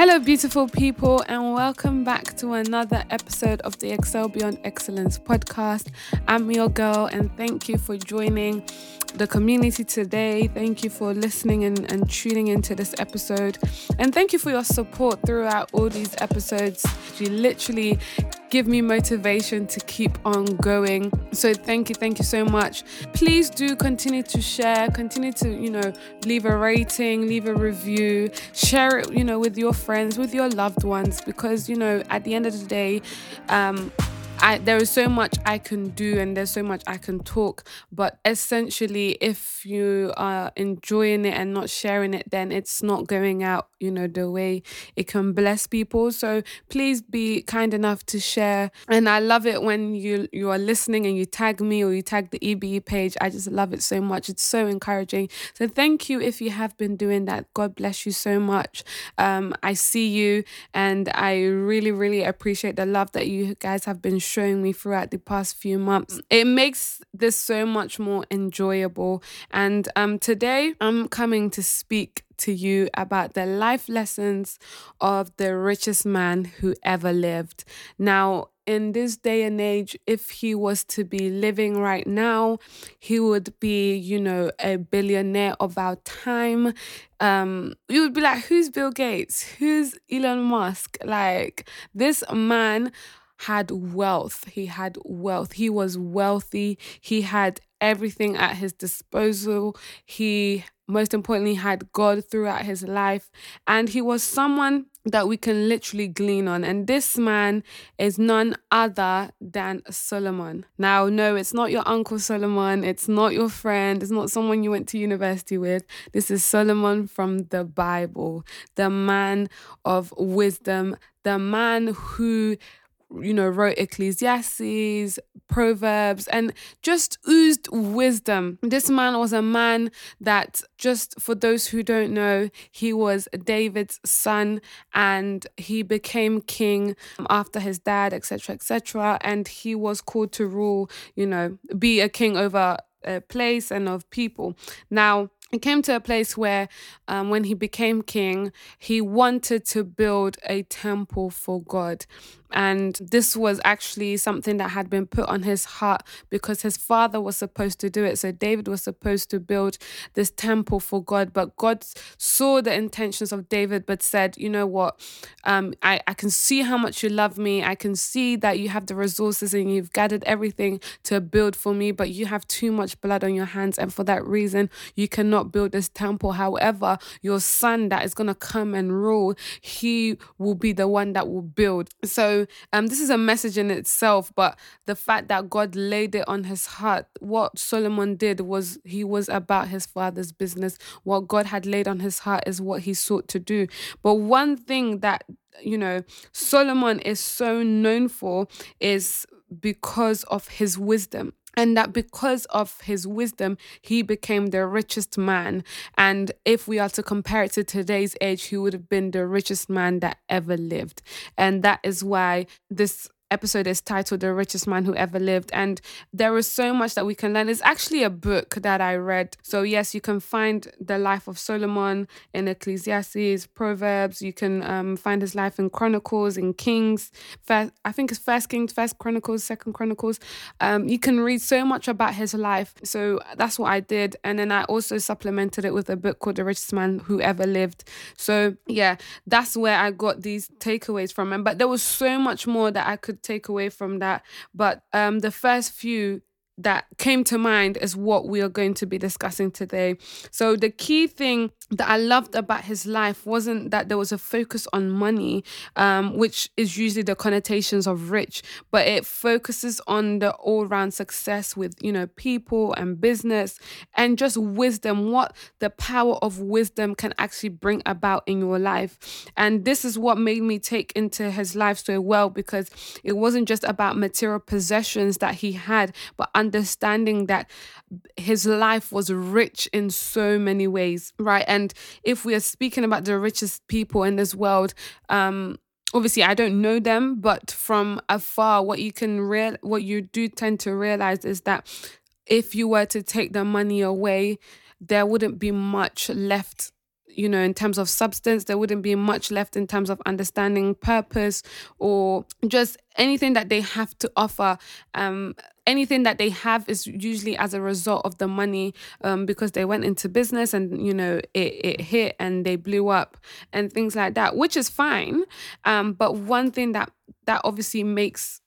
Hello, beautiful people, and welcome back to another episode of the Excel Beyond Excellence podcast. I'm your girl, and thank you for joining the community today. Thank you for listening and, and tuning into this episode. And thank you for your support throughout all these episodes. You literally give me motivation to keep on going. So thank you, thank you so much. Please do continue to share, continue to, you know, leave a rating, leave a review, share it, you know, with your friends, with your loved ones, because, you know, at the end of the day, um, I, there is so much I can do and there's so much I can talk, but essentially, if you are enjoying it and not sharing it, then it's not going out, you know, the way it can bless people. So please be kind enough to share. And I love it when you you are listening and you tag me or you tag the EBE page. I just love it so much. It's so encouraging. So thank you if you have been doing that. God bless you so much. Um, I see you and I really, really appreciate the love that you guys have been showing me throughout the past few months. It makes this so much more enjoyable. And um, today I'm coming to speak to you about the life lessons of the richest man who ever lived. Now, in this day and age, if he was to be living right now, he would be, you know, a billionaire of our time. Um, you would be like, who's Bill Gates? Who's Elon Musk? Like, this man had wealth. He had wealth. He was wealthy. He had everything at his disposal. He, most importantly, had God throughout his life. And he was someone that we can literally glean on. And this man is none other than Solomon. Now, no, it's not your uncle Solomon. It's not your friend. It's not someone you went to university with. This is Solomon from the Bible, the man of wisdom, the man who you know, wrote Ecclesiastes, Proverbs, and just oozed wisdom. This man was a man that, just for those who don't know, he was David's son and he became king after his dad, etc., etc. And he was called to rule, you know, be a king over a place and of people. Now, it came to a place where um, when he became king, he wanted to build a temple for God. And this was actually something that had been put on his heart because his father was supposed to do it. So David was supposed to build this temple for God. But God saw the intentions of David, but said, you know what? Um, I, I can see how much you love me. I can see that you have the resources and you've gathered everything to build for me, but you have too much blood on your hands. And for that reason, you cannot build this temple. However, your son that is going to come and rule, he will be the one that will build. So um, this is a message in itself, but the fact that God laid it on his heart, what Solomon did was he was about his father's business. What God had laid on his heart is what he sought to do. But one thing that you know Solomon is so known for is because of his wisdom and that because of his wisdom, he became the richest man. And if we are to compare it to today's age, he would have been the richest man that ever lived. And that is why this episode is titled The Richest Man Who Ever Lived. And there is so much that we can learn. It's actually a book that I read. So, yes, you can find the life of Solomon in Ecclesiastes, Proverbs. You can um, find his life in Chronicles, in Kings. First, I think it's First Kings, First Chronicles, Second Chronicles. Um, you can read so much about his life. So, that's what I did. And then I also supplemented it with a book called The Richest Man Who Ever Lived. So, yeah, that's where I got these takeaways from. But there was so much more that I could take away from that. But um, the first few that came to mind is what we are going to be discussing today. So, the key thing that I loved about his life wasn't that there was a focus on money, um, which is usually the connotations of rich, but it focuses on the all round success with, you know, people and business and just wisdom, what the power of wisdom can actually bring about in your life. And this is what made me take into his life so well because it wasn't just about material possessions that he had, but understanding that his life was rich in so many ways, right? And if we are speaking about the richest people in this world, um, obviously I don't know them, but from afar, what you can real what you do tend to realize is that if you were to take the money away, there wouldn't be much left you know, in terms of substance. There wouldn't be much left in terms of understanding purpose or just anything that they have to offer. Um, anything that they have is usually as a result of the money um, because they went into business and you know it, it hit and they blew up and things like that which is fine um, but one thing that that obviously makes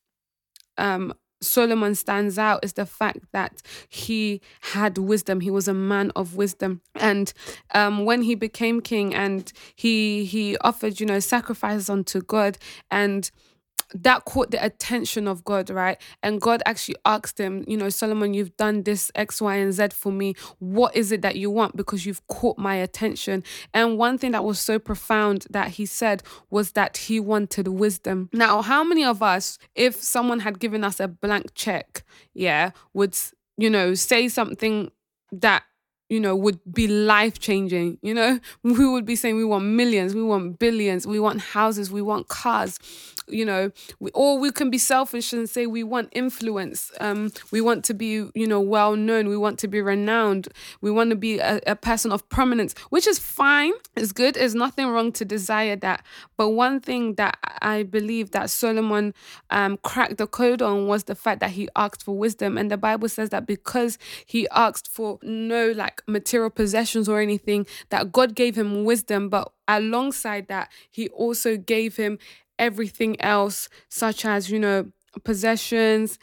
um, Solomon stands out is the fact that he had wisdom. He was a man of wisdom, and um, when he became king, and he he offered you know sacrifices unto God, and that caught the attention of God, right? And God actually asked him, you know, Solomon, you've done this X, Y, and Z for me. What is it that you want? Because you've caught my attention. And one thing that was so profound that he said was that he wanted wisdom. Now, how many of us, if someone had given us a blank check, yeah, would, you know, say something that you know, would be life changing. You know, we would be saying we want millions, we want billions, we want houses, we want cars. You know, we, or we can be selfish and say we want influence. Um, we want to be, you know, well known. We want to be renowned. We want to be a, a person of prominence, which is fine. It's good. There's nothing wrong to desire that. But one thing that I believe that Solomon um, cracked the code on was the fact that he asked for wisdom, and the Bible says that because he asked for no like material possessions or anything, that God gave him wisdom, but alongside that, he also gave him everything else, such as, you know, possessions,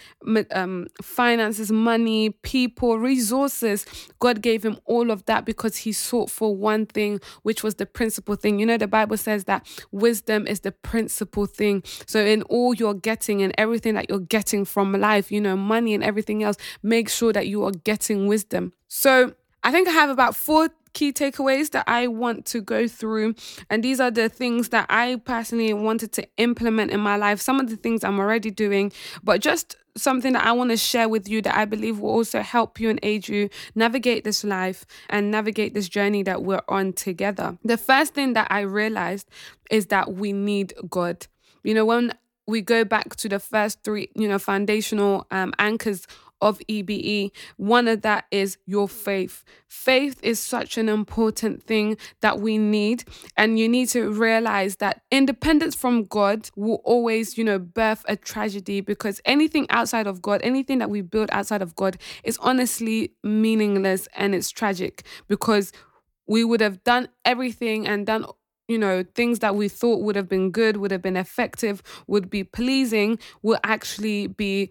um, finances, money, people, resources. God gave him all of that because he sought for one thing, which was the principal thing. You know, the Bible says that wisdom is the principal thing. So, in all you're getting and everything that you're getting from life, you know, money and everything else, make sure that you are getting wisdom. So, I think I have about four key takeaways that I want to go through. And these are the things that I personally wanted to implement in my life. Some of the things I'm already doing, but just something that I want to share with you that I believe will also help you and aid you navigate this life and navigate this journey that we're on together. The first thing that I realized is that we need God. You know, when we go back to the first three, you know, foundational um, anchors of EBE. One of that is your faith. Faith is such an important thing that we need. And you need to realize that independence from God will always, you know, birth a tragedy because anything outside of God, anything that we build outside of God is honestly meaningless and it's tragic because we would have done everything and done you know, things that we thought would have been good, would have been effective, would be pleasing, will actually be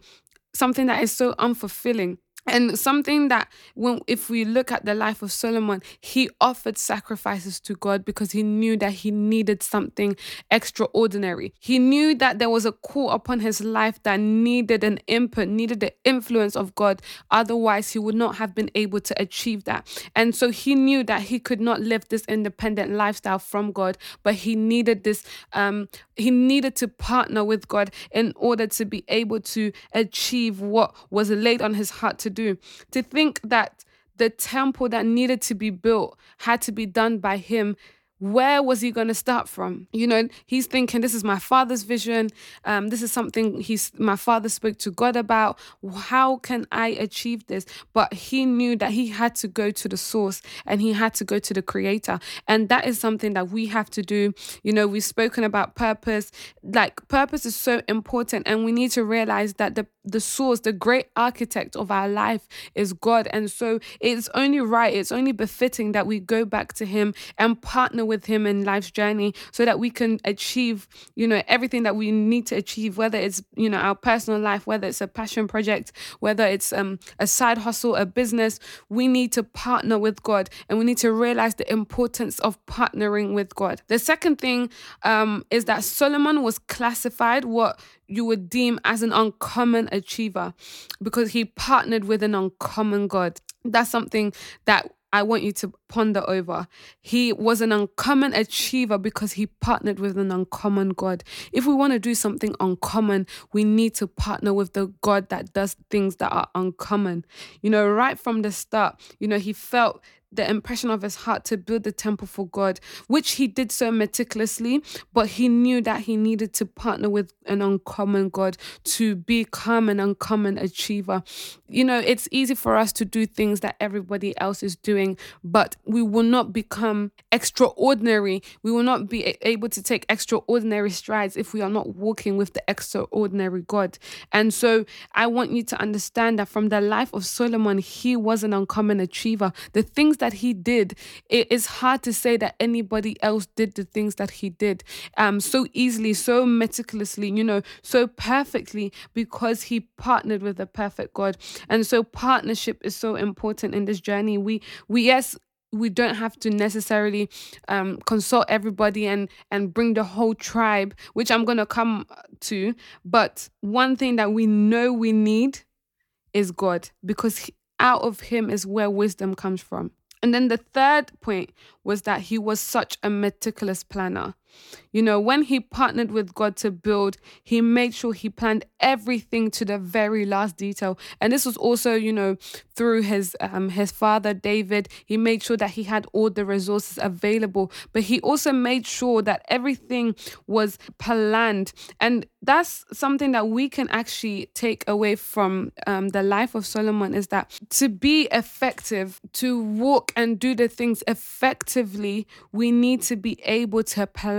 something that is so unfulfilling and something that when if we look at the life of Solomon he offered sacrifices to God because he knew that he needed something extraordinary. He knew that there was a call upon his life that needed an input needed the influence of God. Otherwise he would not have been able to achieve that. And so he knew that he could not live this independent lifestyle from God but he needed this um he needed to partner with God in order to be able to achieve what was laid on his heart to do. To think that the temple that needed to be built had to be done by him where was he going to start from? You know, he's thinking, this is my father's vision. Um, this is something he's my father spoke to God about. How can I achieve this? But he knew that he had to go to the source and he had to go to the creator. And that is something that we have to do. You know, we've spoken about purpose. Like purpose is so important. And we need to realize that the the source, the great architect of our life is God. And so it's only right, it's only befitting that we go back to him and partner with him in life's journey so that we can achieve, you know, everything that we need to achieve, whether it's, you know, our personal life, whether it's a passion project, whether it's um, a side hustle, a business, we need to partner with God and we need to realize the importance of partnering with God. The second thing um, is that Solomon was classified what you would deem as an uncommon achiever because he partnered with an uncommon God. That's something that I want you to ponder over. He was an uncommon achiever because he partnered with an uncommon God. If we want to do something uncommon, we need to partner with the God that does things that are uncommon. You know, right from the start, you know, he felt the impression of his heart to build the temple for God, which he did so meticulously, but he knew that he needed to partner with an uncommon God to become an uncommon achiever. You know, it's easy for us to do things that everybody else is doing, but we will not become extraordinary. We will not be able to take extraordinary strides if we are not walking with the extraordinary God. And so I want you to understand that from the life of Solomon, he was an uncommon achiever. The things that he did, it is hard to say that anybody else did the things that he did um, so easily, so meticulously, you know, so perfectly because he partnered with the perfect God. And so partnership is so important in this journey. We we yes we don't have to necessarily um, consult everybody and and bring the whole tribe which i'm going to come to but one thing that we know we need is god because he, out of him is where wisdom comes from and then the third point was that he was such a meticulous planner you know, when he partnered with God to build, he made sure he planned everything to the very last detail. And this was also, you know, through his um his father David, he made sure that he had all the resources available, but he also made sure that everything was planned. And that's something that we can actually take away from um, the life of Solomon is that to be effective, to walk and do the things effectively, we need to be able to plan.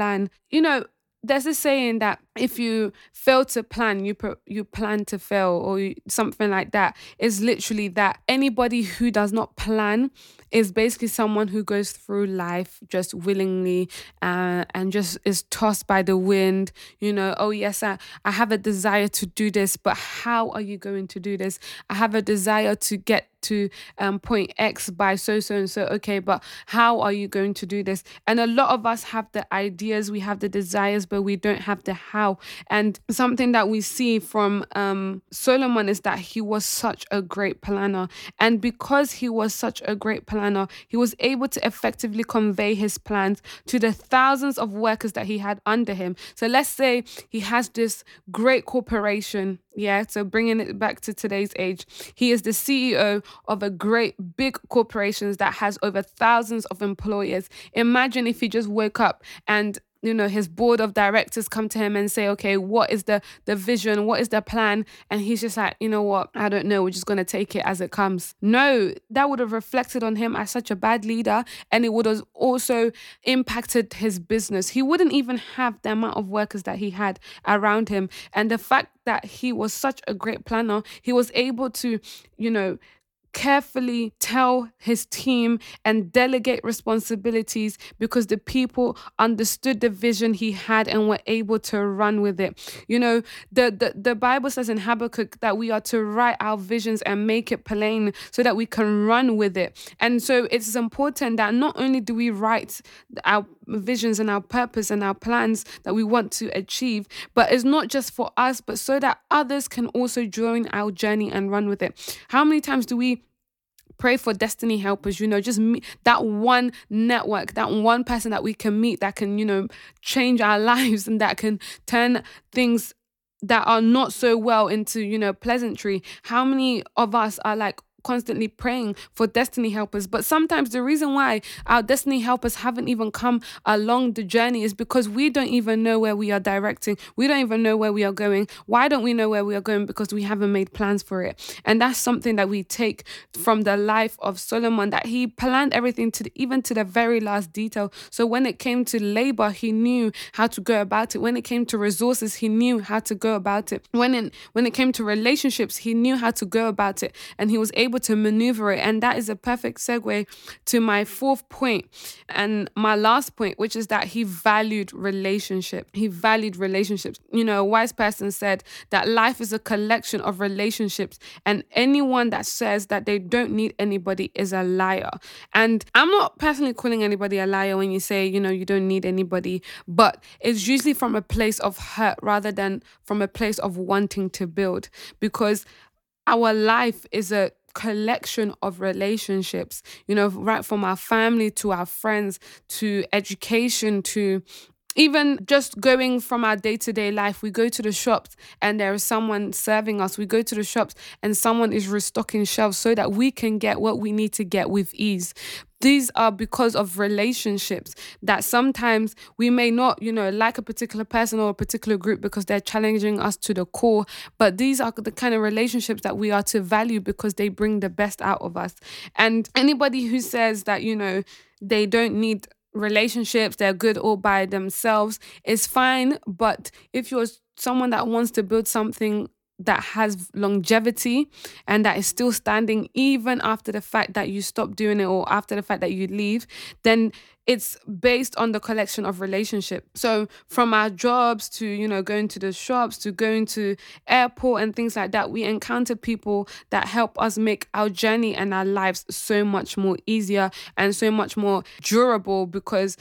You know, there's a saying that if you fail to plan, you you plan to fail, or you, something like that. Is literally that anybody who does not plan is basically someone who goes through life just willingly uh, and just is tossed by the wind. You know, oh yes, I, I have a desire to do this, but how are you going to do this? I have a desire to get to um, point X by so so and so. Okay, but how are you going to do this? And a lot of us have the ideas, we have the desires, but we don't have the how. And something that we see from um, Solomon is that he was such a great planner, and because he was such a great planner he was able to effectively convey his plans to the thousands of workers that he had under him. So let's say he has this great corporation. Yeah, so bringing it back to today's age, he is the CEO of a great big corporation that has over thousands of employers. Imagine if he just woke up and you know his board of directors come to him and say okay what is the the vision? What is the plan? And he's just like you know what? I don't know. We're just going to take it as it comes. No that would have reflected on him as such a bad leader and it would have also impacted his business. He wouldn't even have the amount of workers that he had around him. And the fact that he was such a great planner he was able to you know carefully tell his team and delegate responsibilities because the people understood the vision he had and were able to run with it. You know, the, the, the Bible says in Habakkuk that we are to write our visions and make it plain so that we can run with it. And so it's important that not only do we write our visions and our purpose and our plans that we want to achieve, but it's not just for us, but so that others can also join our journey and run with it. How many times do we pray for destiny helpers you know just meet that one network that one person that we can meet that can you know change our lives and that can turn things that are not so well into you know pleasantry how many of us are like constantly praying for destiny helpers. But sometimes the reason why our destiny helpers haven't even come along the journey is because we don't even know where we are directing. We don't even know where we are going. Why don't we know where we are going? Because we haven't made plans for it. And that's something that we take from the life of Solomon that he planned everything to the, even to the very last detail. So when it came to labor, he knew how to go about it. When it came to resources, he knew how to go about it. When it when it came to relationships, he knew how to go about it and he was able able to maneuver it. And that is a perfect segue to my fourth point and my last point, which is that he valued relationship. He valued relationships. You know, a wise person said that life is a collection of relationships, and anyone that says that they don't need anybody is a liar. And I'm not personally calling anybody a liar when you say, you know, you don't need anybody, but it's usually from a place of hurt rather than from a place of wanting to build because our life is a collection of relationships, you know, right from our family to our friends to education to even just going from our day to day life, we go to the shops and there is someone serving us. We go to the shops and someone is restocking shelves so that we can get what we need to get with ease. These are because of relationships that sometimes we may not, you know, like a particular person or a particular group because they're challenging us to the core. But these are the kind of relationships that we are to value because they bring the best out of us. And anybody who says that, you know, they don't need relationships, they're good all by themselves, it's fine. But if you're someone that wants to build something that has longevity and that is still standing even after the fact that you stop doing it or after the fact that you leave, then it's based on the collection of relationship. So from our jobs to, you know, going to the shops to going to airport and things like that, we encounter people that help us make our journey and our lives so much more easier and so much more durable because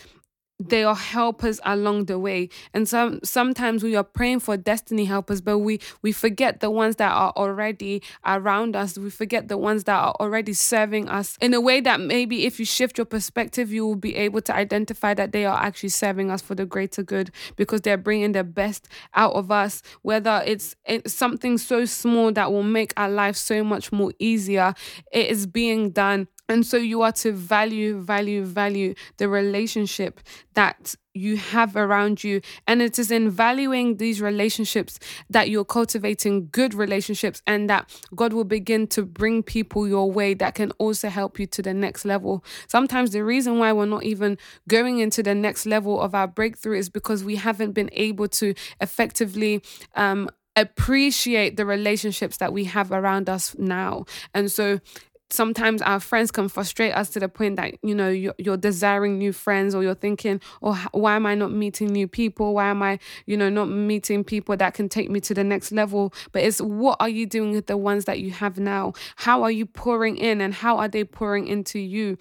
they are helpers along the way. And some sometimes we are praying for destiny helpers but we we forget the ones that are already around us. We forget the ones that are already serving us. In a way that maybe if you shift your perspective you will be able to identify that they are actually serving us for the greater good because they're bringing the best out of us. Whether it's, it's something so small that will make our life so much more easier it is being done and so you are to value, value, value the relationship that you have around you. And it is in valuing these relationships that you're cultivating good relationships and that God will begin to bring people your way that can also help you to the next level. Sometimes the reason why we're not even going into the next level of our breakthrough is because we haven't been able to effectively um, appreciate the relationships that we have around us now. And so sometimes our friends can frustrate us to the point that you know you're, you're desiring new friends or you're thinking oh why am i not meeting new people? Why am i you know not meeting people that can take me to the next level? But it's what are you doing with the ones that you have now? How are you pouring in and how are they pouring into you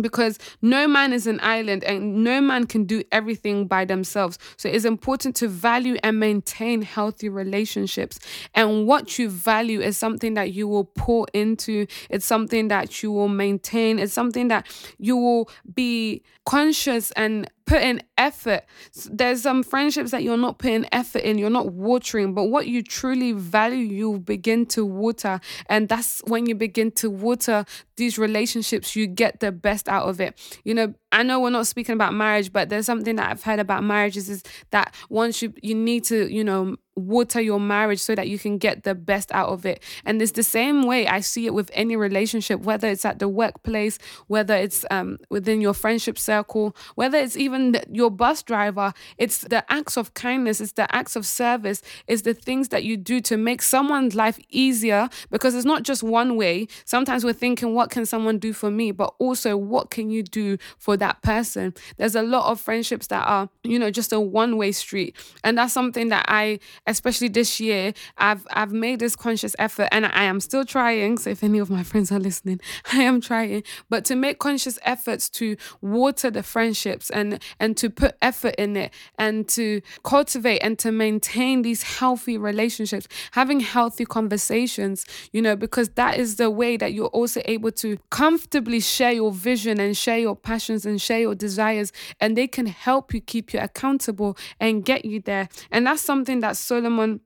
because no man is an island and no man can do everything by themselves. So it's important to value and maintain healthy relationships. And what you value is something that you will pour into, it's something that you will maintain, it's something that you will be conscious and put in effort. There's some friendships that you're not putting effort in, you're not watering, but what you truly value, you begin to water. And that's when you begin to water these relationships, you get the best out of it. You know, I know we're not speaking about marriage, but there's something that I've heard about marriages is that once you you need to, you know, water your marriage so that you can get the best out of it. And it's the same way I see it with any relationship, whether it's at the workplace, whether it's um, within your friendship circle, whether it's even your bus driver. It's the acts of kindness, it's the acts of service, it's the things that you do to make someone's life easier because it's not just one way. Sometimes we're thinking, what can someone do for me? But also, what can you do for that person? There's a lot of friendships that are, you know, just a one way street. And that's something that I especially this year, I've I've made this conscious effort and I am still trying. So if any of my friends are listening, I am trying. But to make conscious efforts to water the friendships and and to put effort in it and to cultivate and to maintain these healthy relationships, having healthy conversations, you know, because that is the way that you're also able to comfortably share your vision and share your passions and share your desires and they can help you keep you accountable and get you there. And that's something that's so Solomon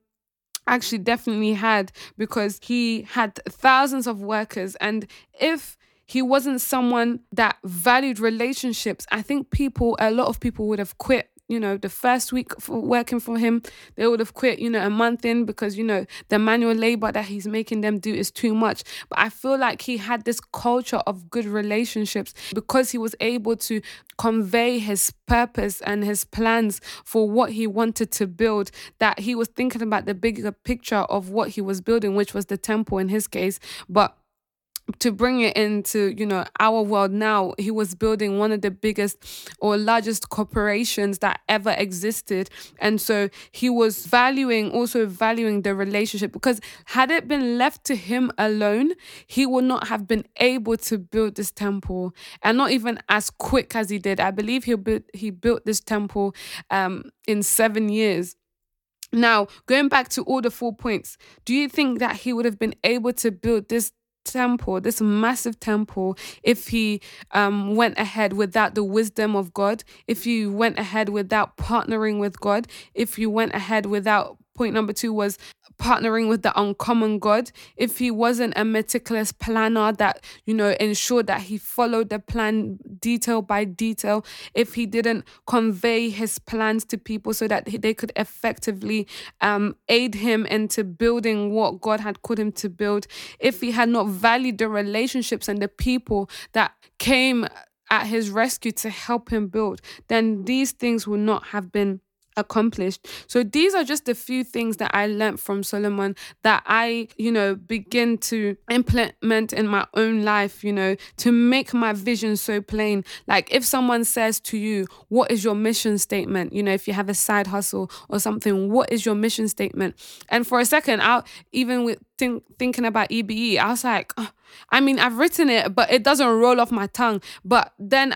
actually definitely had because he had thousands of workers. And if he wasn't someone that valued relationships, I think people, a lot of people would have quit you know, the first week for working for him, they would have quit, you know, a month in because, you know, the manual labor that he's making them do is too much. But I feel like he had this culture of good relationships because he was able to convey his purpose and his plans for what he wanted to build, that he was thinking about the bigger picture of what he was building, which was the temple in his case. But to bring it into you know our world now he was building one of the biggest or largest corporations that ever existed. And so he was valuing also valuing the relationship because had it been left to him alone he would not have been able to build this temple. And not even as quick as he did. I believe he built he built this temple um in 7 years. Now, going back to all the four points, do you think that he would have been able to build this temple, this massive temple, if he um, went ahead without the wisdom of God, if you went ahead without partnering with God, if you went ahead without point number two was partnering with the uncommon God, if he wasn't a meticulous planner that, you know, ensured that he followed the plan detail by detail, if he didn't convey his plans to people so that they could effectively um, aid him into building what God had called him to build, if he had not valued the relationships and the people that came at his rescue to help him build, then these things would not have been accomplished. So these are just a few things that I learned from Solomon that I, you know, begin to implement in my own life, you know, to make my vision so plain. Like if someone says to you, what is your mission statement? You know, if you have a side hustle or something, what is your mission statement? And for a second, I even with think, thinking about EBE, I was like, oh, I mean, I've written it, but it doesn't roll off my tongue. But then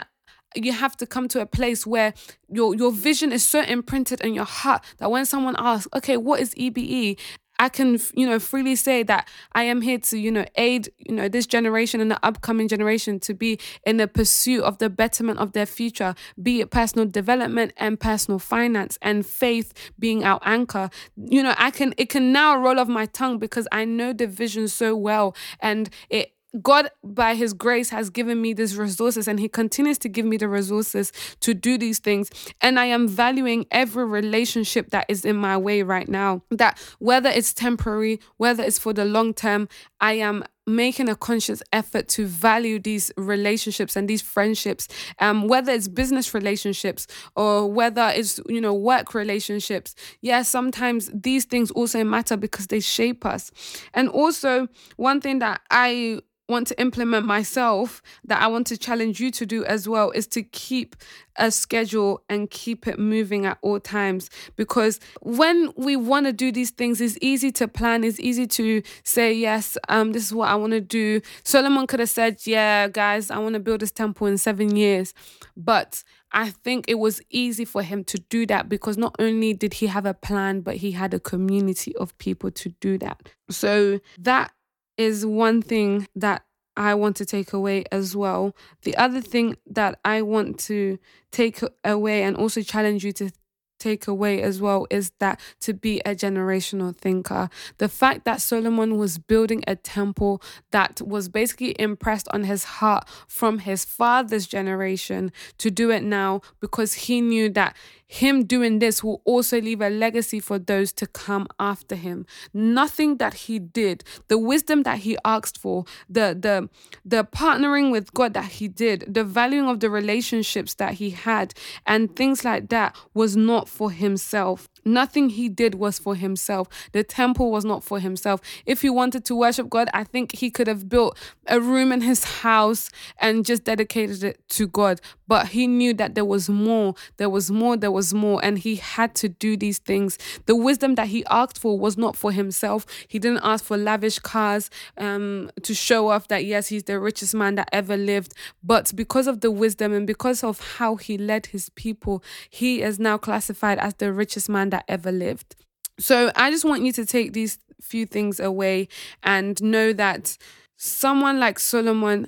you have to come to a place where your your vision is so imprinted in your heart that when someone asks, okay, what is EBE? I can, you know, freely say that I am here to, you know, aid, you know, this generation and the upcoming generation to be in the pursuit of the betterment of their future, be it personal development and personal finance and faith being our anchor. You know, I can, it can now roll off my tongue because I know the vision so well and it God, by His grace, has given me these resources and He continues to give me the resources to do these things. And I am valuing every relationship that is in my way right now. That whether it's temporary, whether it's for the long term, I am making a conscious effort to value these relationships and these friendships um whether it's business relationships or whether it's you know work relationships yeah sometimes these things also matter because they shape us and also one thing that i want to implement myself that I want to challenge you to do as well is to keep a schedule and keep it moving at all times. Because when we want to do these things it's easy to plan it's easy to say yes um this is what I want to do. Solomon could have said yeah guys I want to build this temple in 7 years. But I think it was easy for him to do that because not only did he have a plan but he had a community of people to do that. So that is one thing that I want to take away as well. The other thing that I want to take away and also challenge you to take away as well is that to be a generational thinker. The fact that Solomon was building a temple that was basically impressed on his heart from his father's generation to do it now because he knew that him doing this will also leave a legacy for those to come after him. Nothing that he did, the wisdom that he asked for, the the the partnering with God that he did, the valuing of the relationships that he had, and things like that was not for himself. Nothing he did was for himself. The temple was not for himself. If he wanted to worship God, I think he could have built a room in his house and just dedicated it to God. But he knew that there was more, there was more, there was more, and he had to do these things. The wisdom that he asked for was not for himself. He didn't ask for lavish cars um, to show off that, yes, he's the richest man that ever lived. But because of the wisdom and because of how he led his people, he is now classified as the richest man that that ever lived. So I just want you to take these few things away and know that someone like Solomon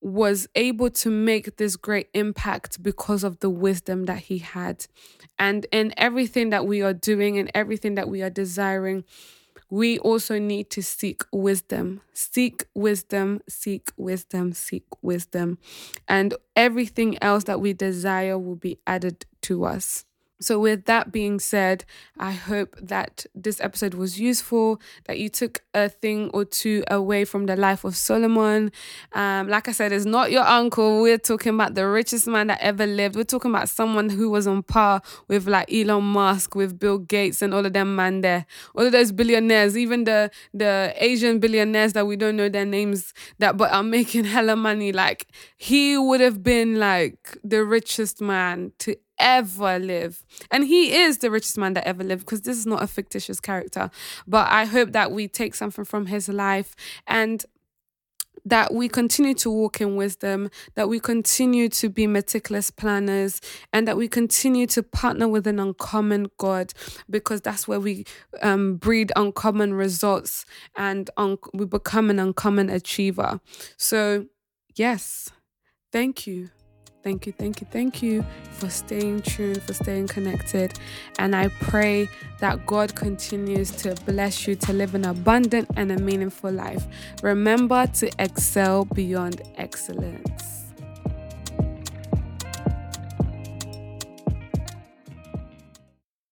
was able to make this great impact because of the wisdom that he had. And in everything that we are doing and everything that we are desiring, we also need to seek wisdom. Seek wisdom, seek wisdom, seek wisdom. And everything else that we desire will be added to us. So, with that being said, I hope that this episode was useful, that you took a thing or two away from the life of Solomon. Um, like I said, it's not your uncle. We're talking about the richest man that ever lived. We're talking about someone who was on par with like Elon Musk, with Bill Gates, and all of them man there. All of those billionaires, even the the Asian billionaires that we don't know their names, that but are making hella money. Like he would have been like the richest man to ever live. And he is the richest man that ever lived because this is not a fictitious character. But I hope that we take something from his life and that we continue to walk in wisdom, that we continue to be meticulous planners, and that we continue to partner with an uncommon God because that's where we um, breed uncommon results and un- we become an uncommon achiever. So, yes, thank you Thank you, thank you, thank you for staying tuned, for staying connected. And I pray that God continues to bless you to live an abundant and a meaningful life. Remember to excel beyond excellence.